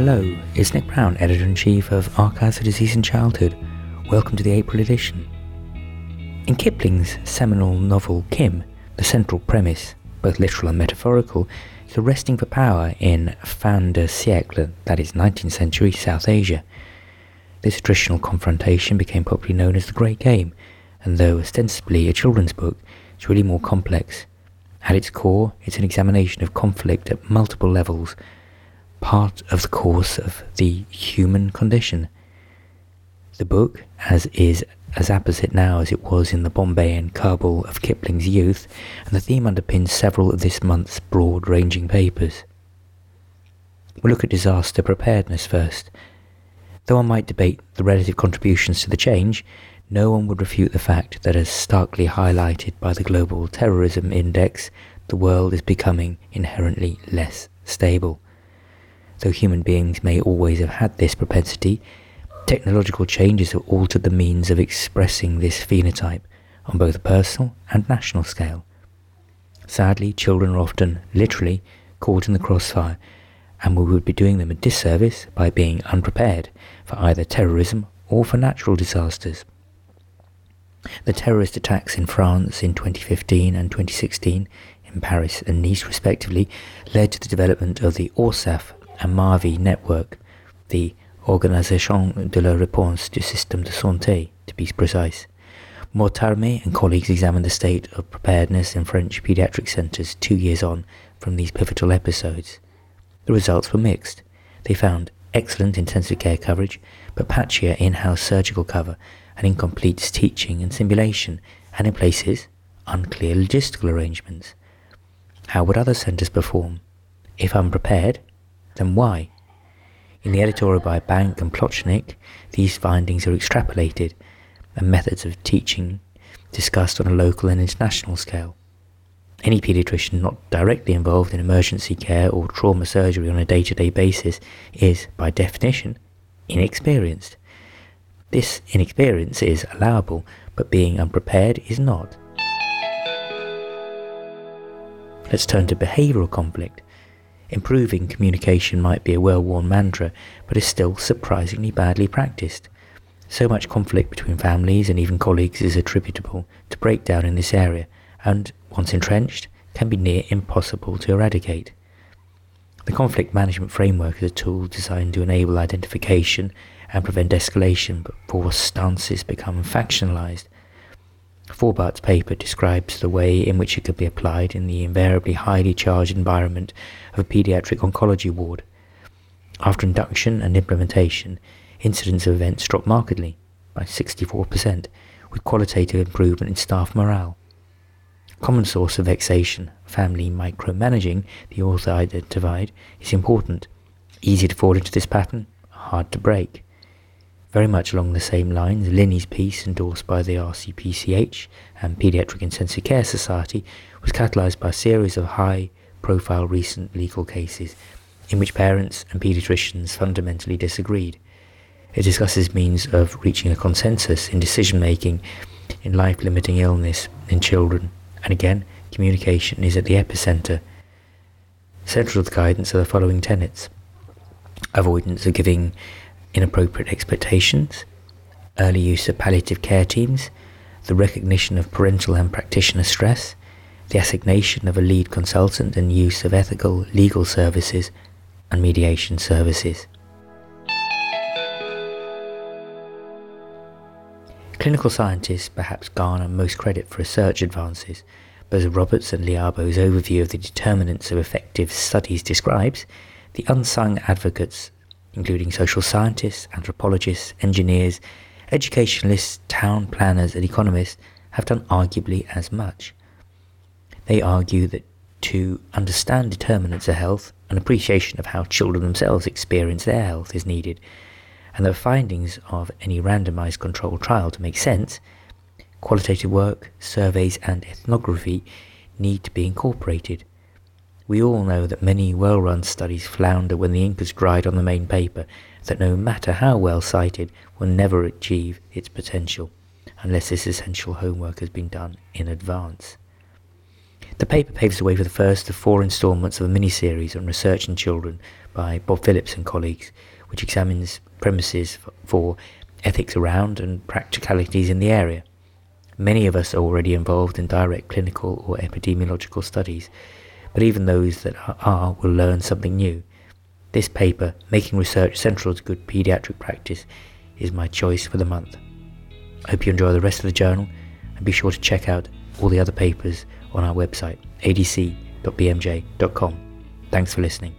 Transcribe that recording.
Hello, it's Nick Brown, editor in chief of Archives of Disease in Childhood. Welcome to the April edition. In Kipling's seminal novel Kim, the central premise, both literal and metaphorical, is the wresting for power in fin de siècle, that is 19th century South Asia. This traditional confrontation became popularly known as the Great Game, and though ostensibly a children's book, it's really more complex. At its core, it's an examination of conflict at multiple levels part of the course of the human condition. The book, as is as apposite now as it was in the Bombay and Kabul of Kipling's youth, and the theme underpins several of this month's broad-ranging papers. We'll look at disaster preparedness first. Though one might debate the relative contributions to the change, no one would refute the fact that as starkly highlighted by the Global Terrorism Index, the world is becoming inherently less stable. Though human beings may always have had this propensity, technological changes have altered the means of expressing this phenotype on both a personal and national scale. Sadly, children are often, literally, caught in the crossfire, and we would be doing them a disservice by being unprepared for either terrorism or for natural disasters. The terrorist attacks in France in 2015 and 2016, in Paris and Nice respectively, led to the development of the ORSAN and MAVI network, the Organisation de la Réponse du Système de Santé, to be precise. Mortamet and colleagues examined the state of preparedness in French paediatric centres two years on from these pivotal episodes. The results were mixed. They found excellent intensive care coverage, but patchier in-house surgical cover and incomplete teaching and simulation, and in places, unclear logistical arrangements. How would other centres perform? If unprepared, then why? In the editorial by Bank and Plotchnik, these findings are extrapolated and methods of teaching discussed on a local and international scale. Any paediatrician not directly involved in emergency care or trauma surgery on a day-to-day basis is, by definition, inexperienced. This inexperience is allowable, but being unprepared is not. Let's turn to behavioural conflict. Improving communication might be a well-worn mantra, but is still surprisingly badly practiced. So much conflict between families and even colleagues is attributable to breakdown in this area, and once entrenched, can be near impossible to eradicate. The conflict management framework is a tool designed to enable identification and prevent escalation before stances become factionalized Forbat's paper describes the way in which it could be applied in the invariably highly charged environment of a pediatric oncology ward. After induction and implementation, incidence of events dropped markedly by 64%, with qualitative improvement in staff morale. Common source of vexation, family micromanaging, the author identified, is important. Easy to fall into this pattern, hard to break. Very much along the same lines, Linney's piece, endorsed by the RCPCH and Pediatric Intensive Care Society, was catalysed by a series of high profile recent legal cases in which parents and paediatricians fundamentally disagreed. It discusses means of reaching a consensus in decision making in life limiting illness in children, and again, communication is at the epicenter. Central to the guidance are the following tenets avoidance of giving inappropriate expectations, early use of palliative care teams, the recognition of parental and practitioner stress, the assignation of a lead consultant and use of ethical legal services and mediation services. Clinical scientists perhaps garner most credit for research advances, but as Roberts and Liabo's overview of the determinants of effective studies describes, the unsung advocates including social scientists, anthropologists, engineers, educationalists, town planners, and economists, have done arguably as much. They argue that to understand determinants of health, an appreciation of how children themselves experience their health is needed, and the findings of any randomized controlled trial to make sense, qualitative work, surveys, and ethnography need to be incorporated. We all know that many well-run studies flounder when the ink has dried on the main paper, that no matter how well cited, will never achieve its potential, unless this essential homework has been done in advance. The paper paves the way for the first of four instalments of a mini-series on research in children by Bob Phillips and colleagues, which examines premises for ethics around and practicalities in the area. Many of us are already involved in direct clinical or epidemiological studies, but even those that are will learn something new. This paper, Making Research Central to Good Paediatric Practice, is my choice for the month. I hope you enjoy the rest of the journal and be sure to check out all the other papers on our website, adc.bmj.com. Thanks for listening.